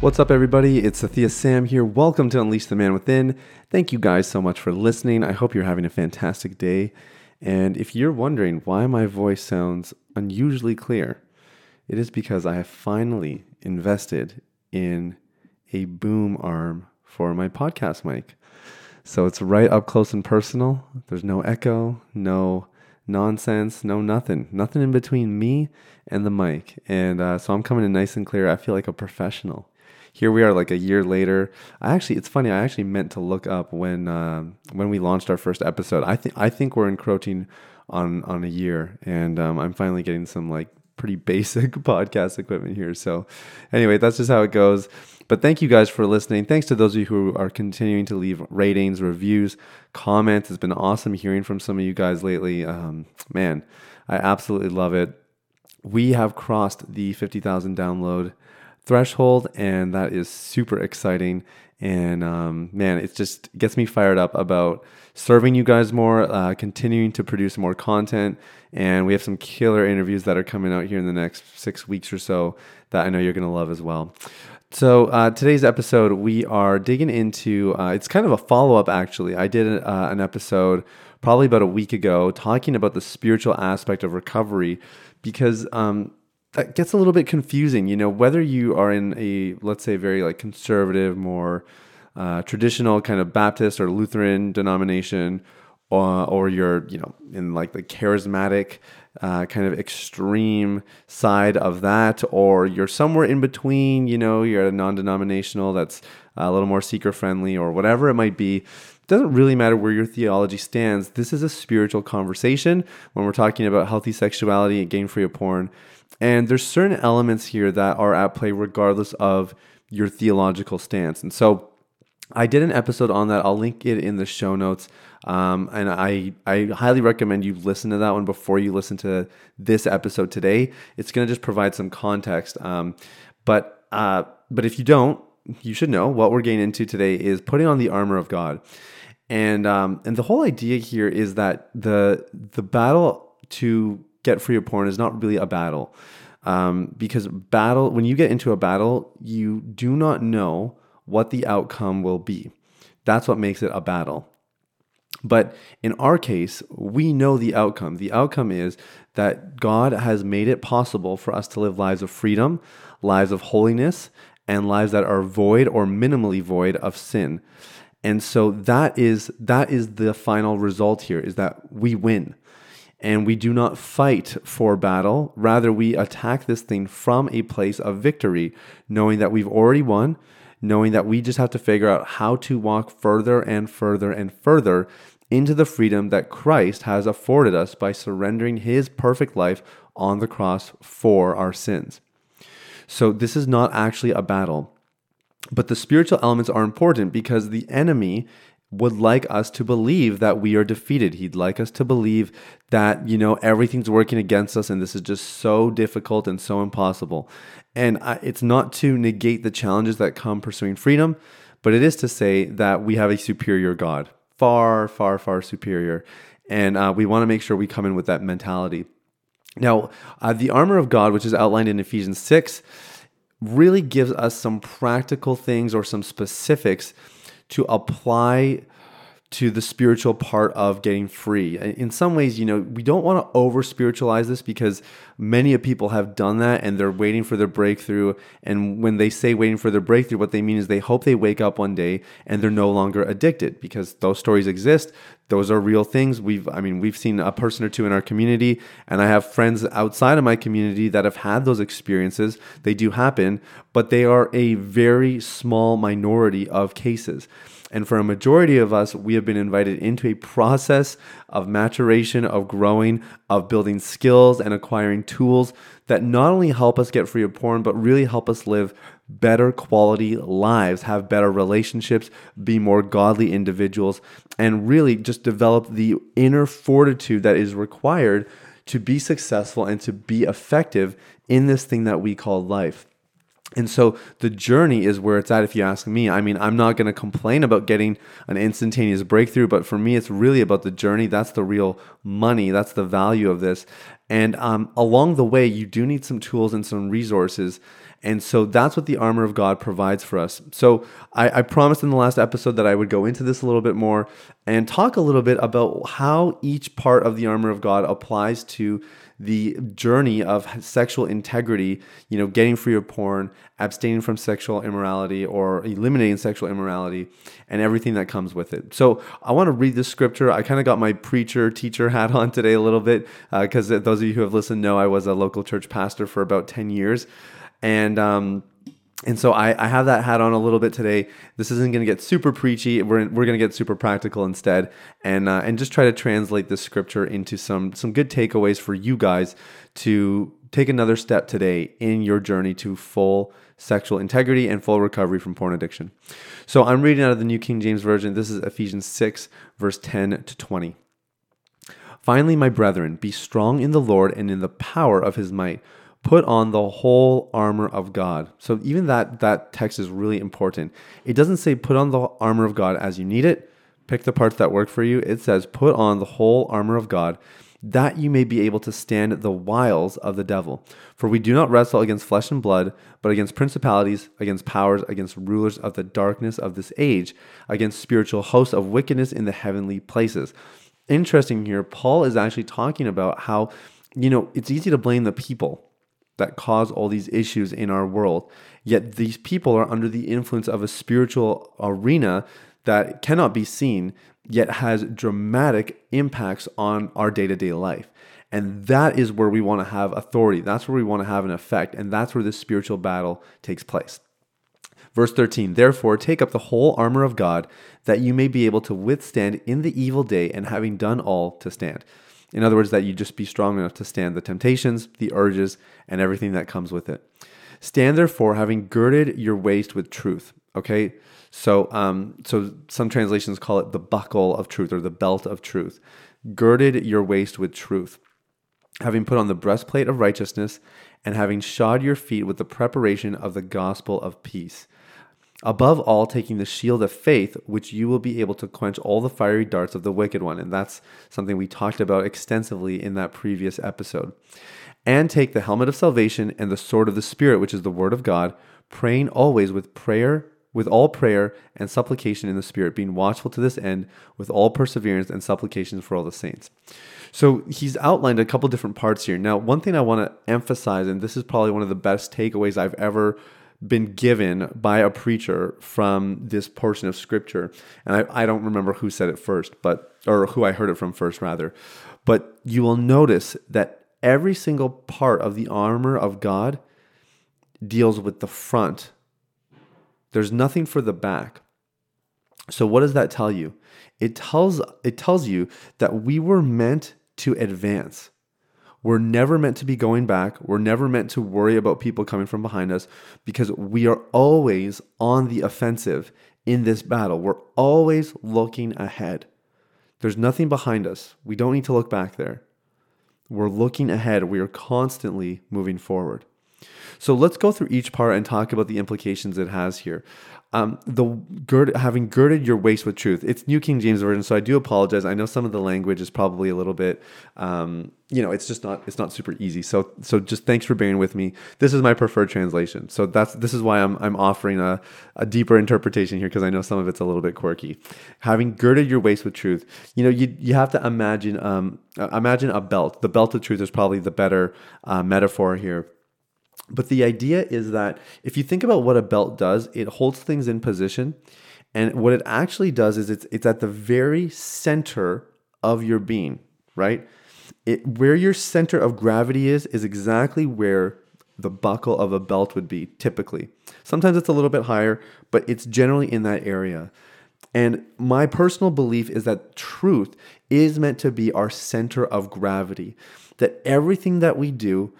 What's up, everybody? It's Sathya Sam here. Welcome to Unleash the Man Within. Thank you guys so much for listening. I hope you're having a fantastic day. And if you're wondering why my voice sounds unusually clear, it is because I have finally invested in a boom arm for my podcast mic. So it's right up close and personal. There's no echo, no nonsense, no nothing, nothing in between me and the mic. And uh, so I'm coming in nice and clear. I feel like a professional here we are like a year later. I actually, it's funny. I actually meant to look up when uh, when we launched our first episode. I think I think we're encroaching on on a year, and um, I'm finally getting some like pretty basic podcast equipment here. So anyway, that's just how it goes. But thank you guys for listening. Thanks to those of you who are continuing to leave ratings, reviews, comments. It's been awesome hearing from some of you guys lately. Um, man, I absolutely love it. We have crossed the 50,000 download threshold, and that is super exciting. And um, man, it just gets me fired up about serving you guys more, uh, continuing to produce more content. And we have some killer interviews that are coming out here in the next six weeks or so that I know you're going to love as well. So, uh, today's episode, we are digging into uh, it's kind of a follow up, actually. I did uh, an episode probably about a week ago talking about the spiritual aspect of recovery because um, that gets a little bit confusing. You know, whether you are in a let's say very like conservative, more uh, traditional kind of Baptist or Lutheran denomination, or, or you're you know in like the charismatic uh, kind of extreme side of that, or you're somewhere in between. You know, you're a non-denominational that's a little more seeker friendly, or whatever it might be doesn't really matter where your theology stands. This is a spiritual conversation when we're talking about healthy sexuality and getting free of porn. And there's certain elements here that are at play regardless of your theological stance. And so I did an episode on that. I'll link it in the show notes. Um, and I, I highly recommend you listen to that one before you listen to this episode today. It's going to just provide some context. Um, but, uh, but if you don't, you should know what we're getting into today is putting on the armor of God. And, um, and the whole idea here is that the, the battle to get free of porn is not really a battle. Um, because battle, when you get into a battle, you do not know what the outcome will be. That's what makes it a battle. But in our case, we know the outcome. The outcome is that God has made it possible for us to live lives of freedom, lives of holiness, and lives that are void or minimally void of sin. And so that is that is the final result here is that we win and we do not fight for battle. Rather, we attack this thing from a place of victory, knowing that we've already won, knowing that we just have to figure out how to walk further and further and further into the freedom that Christ has afforded us by surrendering his perfect life on the cross for our sins. So, this is not actually a battle. But the spiritual elements are important because the enemy would like us to believe that we are defeated. He'd like us to believe that, you know, everything's working against us and this is just so difficult and so impossible. And I, it's not to negate the challenges that come pursuing freedom, but it is to say that we have a superior God, far, far, far superior. And uh, we want to make sure we come in with that mentality. Now, uh, the armor of God, which is outlined in Ephesians 6, really gives us some practical things or some specifics to apply to the spiritual part of getting free. In some ways, you know, we don't want to over spiritualize this because many of people have done that and they're waiting for their breakthrough. And when they say waiting for their breakthrough, what they mean is they hope they wake up one day and they're no longer addicted because those stories exist. Those are real things. We've, I mean, we've seen a person or two in our community, and I have friends outside of my community that have had those experiences. They do happen, but they are a very small minority of cases. And for a majority of us, we have been invited into a process of maturation, of growing, of building skills and acquiring tools that not only help us get free of porn, but really help us live better quality lives, have better relationships, be more godly individuals, and really just develop the inner fortitude that is required to be successful and to be effective in this thing that we call life. And so the journey is where it's at, if you ask me. I mean, I'm not going to complain about getting an instantaneous breakthrough, but for me, it's really about the journey. That's the real money. That's the value of this. And um, along the way, you do need some tools and some resources. And so that's what the armor of God provides for us. So I, I, promised in the last episode that I would go into this a little bit more and talk a little bit about how each part of the armor of God applies to the journey of sexual integrity, you know, getting free of porn, abstaining from sexual immorality, or eliminating sexual immorality, and everything that comes with it. So I want to read this scripture. I kind of got my preacher, teacher hat on today a little bit, because uh, those of you who have listened know I was a local church pastor for about 10 years. And, um, and so I, I have that hat on a little bit today. This isn't going to get super preachy. We're, we're going to get super practical instead, and uh, and just try to translate this scripture into some some good takeaways for you guys to take another step today in your journey to full sexual integrity and full recovery from porn addiction. So I'm reading out of the New King James Version. This is Ephesians 6, verse 10 to 20. Finally, my brethren, be strong in the Lord and in the power of his might put on the whole armor of God. So even that that text is really important. It doesn't say put on the armor of God as you need it. Pick the parts that work for you. It says put on the whole armor of God that you may be able to stand the wiles of the devil. For we do not wrestle against flesh and blood, but against principalities, against powers, against rulers of the darkness of this age, against spiritual hosts of wickedness in the heavenly places. Interesting here, Paul is actually talking about how, you know, it's easy to blame the people that cause all these issues in our world. Yet these people are under the influence of a spiritual arena that cannot be seen, yet has dramatic impacts on our day to day life. And that is where we want to have authority. That's where we want to have an effect. And that's where this spiritual battle takes place. Verse 13, therefore, take up the whole armor of God, that you may be able to withstand in the evil day, and having done all, to stand. In other words, that you just be strong enough to stand the temptations, the urges, and everything that comes with it. Stand therefore, having girded your waist with truth. Okay, so um, so some translations call it the buckle of truth or the belt of truth. Girded your waist with truth, having put on the breastplate of righteousness, and having shod your feet with the preparation of the gospel of peace. Above all, taking the shield of faith, which you will be able to quench all the fiery darts of the wicked one. And that's something we talked about extensively in that previous episode. And take the helmet of salvation and the sword of the Spirit, which is the word of God, praying always with prayer, with all prayer and supplication in the Spirit, being watchful to this end with all perseverance and supplications for all the saints. So he's outlined a couple different parts here. Now, one thing I want to emphasize, and this is probably one of the best takeaways I've ever been given by a preacher from this portion of scripture. And I, I don't remember who said it first, but or who I heard it from first, rather. But you will notice that every single part of the armor of God deals with the front. There's nothing for the back. So what does that tell you? It tells it tells you that we were meant to advance. We're never meant to be going back. We're never meant to worry about people coming from behind us because we are always on the offensive in this battle. We're always looking ahead. There's nothing behind us. We don't need to look back there. We're looking ahead. We are constantly moving forward. So let's go through each part and talk about the implications it has here. Um, the gird, having girded your waist with truth. It's New King James Version, so I do apologize. I know some of the language is probably a little bit, um, you know, it's just not it's not super easy. So so just thanks for bearing with me. This is my preferred translation, so that's this is why I'm I'm offering a, a deeper interpretation here because I know some of it's a little bit quirky. Having girded your waist with truth, you know, you you have to imagine um, imagine a belt. The belt of truth is probably the better uh, metaphor here but the idea is that if you think about what a belt does, it holds things in position. And what it actually does is it's, it's at the very center of your being, right? It, where your center of gravity is, is exactly where the buckle of a belt would be typically. Sometimes it's a little bit higher, but it's generally in that area. And my personal belief is that truth is meant to be our center of gravity, that everything that we do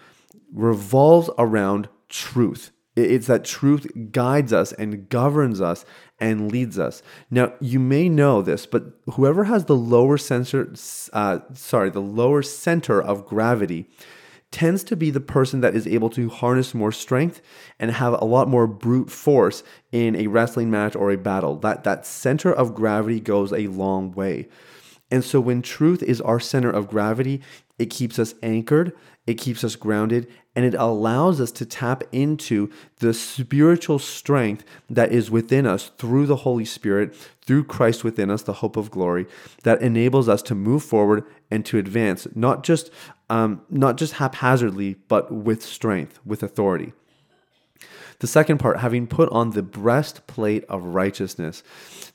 revolves around truth. It's that truth guides us and governs us and leads us. Now, you may know this, but whoever has the lower sensor, uh, sorry, the lower center of gravity tends to be the person that is able to harness more strength and have a lot more brute force in a wrestling match or a battle. That that center of gravity goes a long way. And so when truth is our center of gravity, it keeps us anchored, it keeps us grounded, and it allows us to tap into the spiritual strength that is within us through the Holy Spirit, through Christ within us, the hope of glory, that enables us to move forward and to advance, not just um, not just haphazardly, but with strength, with authority. The second part, having put on the breastplate of righteousness.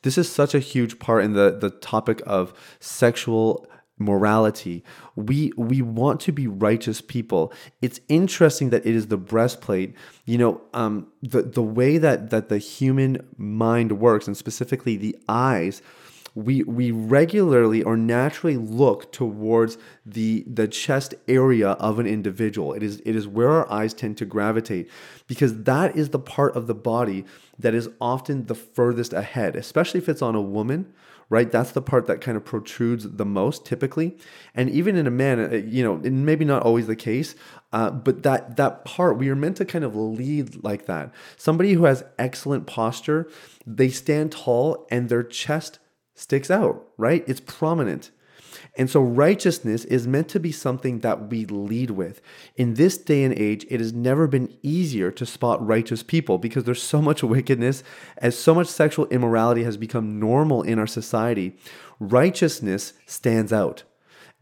This is such a huge part in the, the topic of sexual morality. We we want to be righteous people. It's interesting that it is the breastplate. You know, um, the the way that that the human mind works, and specifically the eyes. We, we regularly or naturally look towards the, the chest area of an individual. It is, it is where our eyes tend to gravitate because that is the part of the body that is often the furthest ahead, especially if it's on a woman right? That's the part that kind of protrudes the most typically. And even in a man, uh, you know, maybe not always the case, uh, but that that part we are meant to kind of lead like that. Somebody who has excellent posture, they stand tall and their chest sticks out, right? It's prominent. And so righteousness is meant to be something that we lead with. In this day and age, it has never been easier to spot righteous people because there's so much wickedness, as so much sexual immorality has become normal in our society. Righteousness stands out.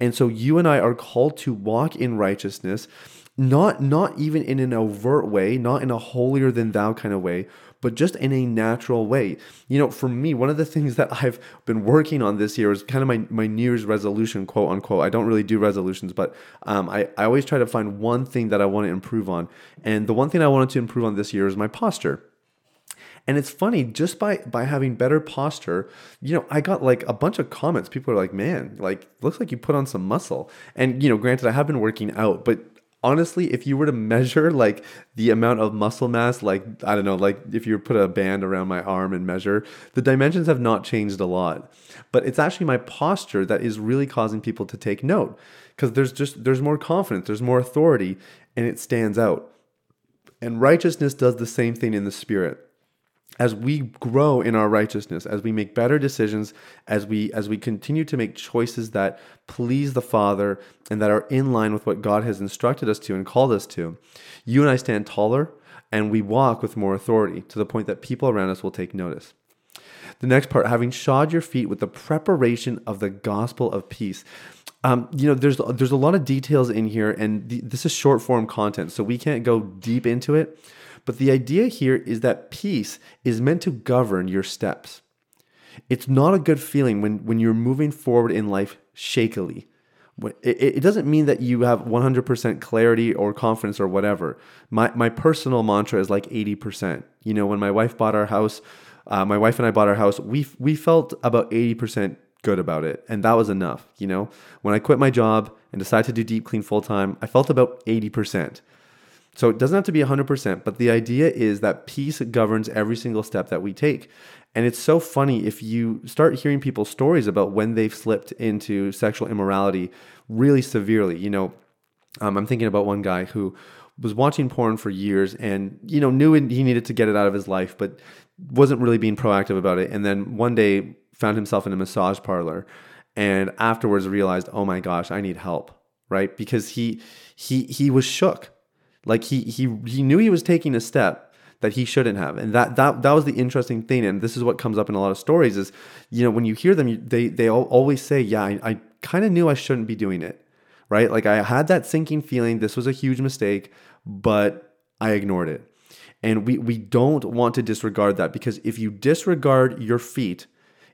And so you and I are called to walk in righteousness, not not even in an overt way, not in a holier than thou kind of way, but just in a natural way. You know, for me, one of the things that I've been working on this year is kind of my, my New Year's resolution, quote unquote. I don't really do resolutions, but um, I, I always try to find one thing that I want to improve on. And the one thing I wanted to improve on this year is my posture. And it's funny, just by by having better posture, you know, I got like a bunch of comments. People are like, "Man, like looks like you put on some muscle." And you know, granted, I have been working out, but honestly, if you were to measure like the amount of muscle mass, like I don't know, like if you put a band around my arm and measure, the dimensions have not changed a lot. But it's actually my posture that is really causing people to take note because there's just there's more confidence, there's more authority, and it stands out. And righteousness does the same thing in the spirit as we grow in our righteousness as we make better decisions as we as we continue to make choices that please the father and that are in line with what god has instructed us to and called us to you and i stand taller and we walk with more authority to the point that people around us will take notice. The next part having shod your feet with the preparation of the gospel of peace. Um, you know there's there's a lot of details in here and th- this is short form content so we can't go deep into it but the idea here is that peace is meant to govern your steps. It's not a good feeling when, when you're moving forward in life shakily. It, it doesn't mean that you have 100% clarity or confidence or whatever. My, my personal mantra is like 80%. You know, when my wife bought our house, uh, my wife and I bought our house, we, we felt about 80% good about it. And that was enough. You know, when I quit my job and decided to do deep clean full time, I felt about 80%. So it doesn't have to be 100%, but the idea is that peace governs every single step that we take. And it's so funny if you start hearing people's stories about when they've slipped into sexual immorality really severely. You know, um, I'm thinking about one guy who was watching porn for years and, you know, knew he needed to get it out of his life, but wasn't really being proactive about it. And then one day found himself in a massage parlor and afterwards realized, oh my gosh, I need help, right? Because he he he was shook like he he he knew he was taking a step that he shouldn't have, and that that that was the interesting thing. And this is what comes up in a lot of stories: is you know when you hear them, they they always say, "Yeah, I, I kind of knew I shouldn't be doing it." Right? Like I had that sinking feeling. This was a huge mistake, but I ignored it. And we we don't want to disregard that because if you disregard your feet,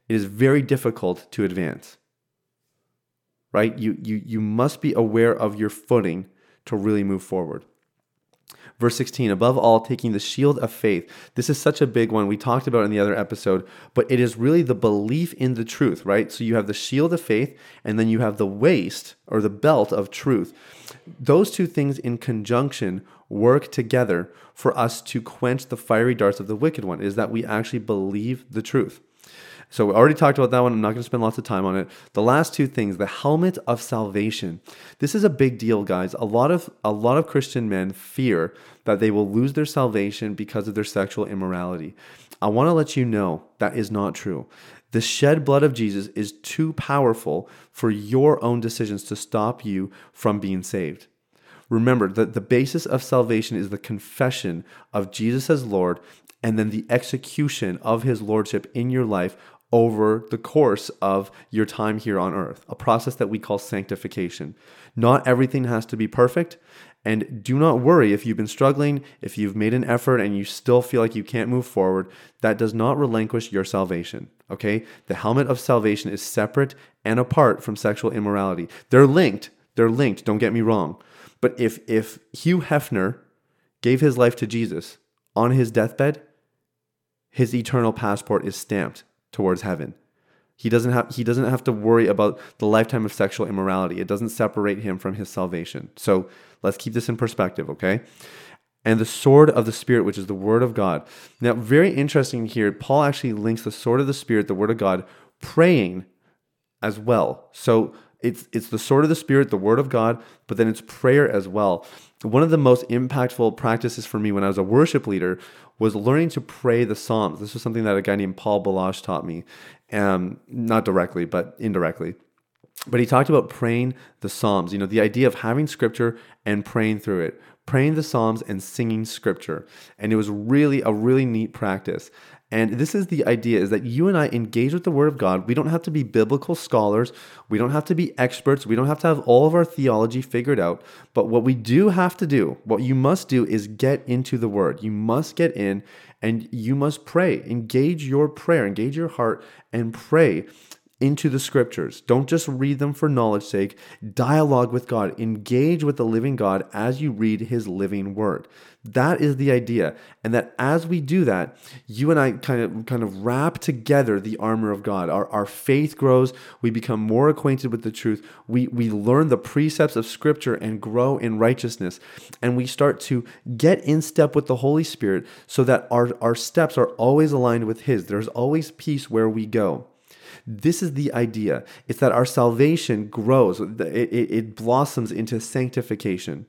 it is very difficult to advance. Right? You you you must be aware of your footing to really move forward. Verse 16, above all, taking the shield of faith. This is such a big one. We talked about in the other episode, but it is really the belief in the truth, right? So you have the shield of faith, and then you have the waist or the belt of truth. Those two things in conjunction work together for us to quench the fiery darts of the wicked one, is that we actually believe the truth. So we already talked about that one. I'm not going to spend lots of time on it. The last two things, the helmet of salvation. This is a big deal, guys. A lot of a lot of Christian men fear that they will lose their salvation because of their sexual immorality. I want to let you know that is not true. The shed blood of Jesus is too powerful for your own decisions to stop you from being saved. Remember that the basis of salvation is the confession of Jesus as Lord and then the execution of his lordship in your life over the course of your time here on earth, a process that we call sanctification. Not everything has to be perfect. And do not worry if you've been struggling, if you've made an effort and you still feel like you can't move forward, that does not relinquish your salvation. Okay? The helmet of salvation is separate and apart from sexual immorality. They're linked. They're linked, don't get me wrong. But if if Hugh Hefner gave his life to Jesus on his deathbed, his eternal passport is stamped towards heaven. He doesn't have he doesn't have to worry about the lifetime of sexual immorality. It doesn't separate him from his salvation. So let's keep this in perspective, okay? And the sword of the Spirit, which is the word of God. Now, very interesting here, Paul actually links the sword of the Spirit, the word of God, praying as well. So it's it's the sword of the Spirit, the word of God, but then it's prayer as well. One of the most impactful practices for me when I was a worship leader was learning to pray the Psalms. This was something that a guy named Paul Baloche taught me, um, not directly, but indirectly. But he talked about praying the Psalms, you know, the idea of having scripture and praying through it, praying the Psalms and singing scripture. And it was really a really neat practice. And this is the idea is that you and I engage with the word of God. We don't have to be biblical scholars. We don't have to be experts. We don't have to have all of our theology figured out. But what we do have to do, what you must do is get into the word. You must get in and you must pray. Engage your prayer, engage your heart and pray into the scriptures. Don't just read them for knowledge sake. Dialogue with God. Engage with the living God as you read his living word. That is the idea. And that as we do that, you and I kind of kind of wrap together the armor of God. Our, our faith grows, we become more acquainted with the truth. We we learn the precepts of scripture and grow in righteousness. And we start to get in step with the Holy Spirit so that our, our steps are always aligned with his. There's always peace where we go. This is the idea. It's that our salvation grows, it, it, it blossoms into sanctification,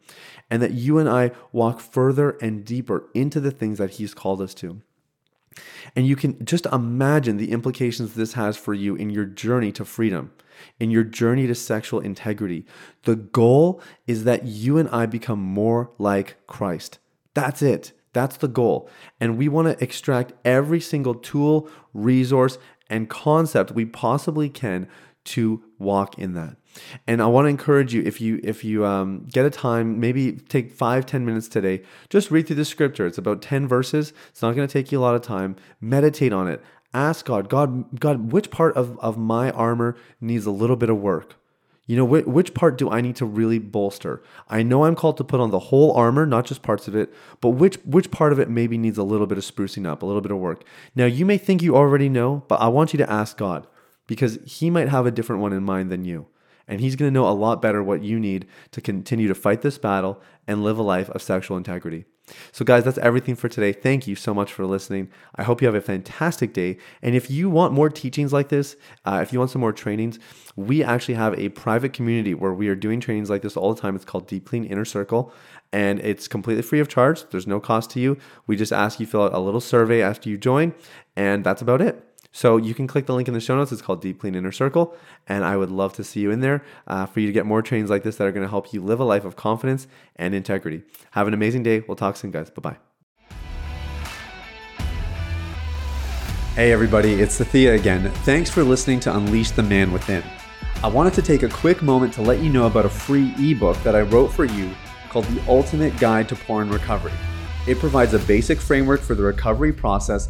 and that you and I walk further and deeper into the things that He's called us to. And you can just imagine the implications this has for you in your journey to freedom, in your journey to sexual integrity. The goal is that you and I become more like Christ. That's it. That's the goal. And we want to extract every single tool, resource, and concept we possibly can to walk in that. And I want to encourage you if you if you um, get a time, maybe take five ten minutes today, just read through the scripture. It's about ten verses. It's not going to take you a lot of time. Meditate on it. Ask God, God, God, which part of, of my armor needs a little bit of work? You know, which, part do I need to really bolster? I know I'm called to put on the whole armor, not just parts of it, but which which part of it maybe needs a little bit of sprucing up, a little bit of work. Now, you may think you already know, but I want you to ask God because he might have a different one in mind than you. And he's going to know a lot better what you need to continue to fight this battle and live a life of sexual integrity. So, guys, that's everything for today. Thank you so much for listening. I hope you have a fantastic day. And if you want more teachings like this, uh, if you want some more trainings, we actually have a private community where we are doing trainings like this all the time. It's called Deep Clean Inner Circle, and it's completely free of charge. There's no cost to you. We just ask you fill out a little survey after you join, and that's about it. So you can click the link in the show notes. It's called Deep Clean Inner Circle, and I would love to see you in there uh, for you to get more trainings like this that are going to help you live a life of confidence and integrity. Have an amazing day. We'll talk soon, guys. Bye bye. Hey, everybody, it's Sathya again. Thanks for listening to Unleash the Man Within. I wanted to take a quick moment to let you know about a free ebook that I wrote for you called The Ultimate Guide to Porn Recovery. It provides a basic framework for the recovery process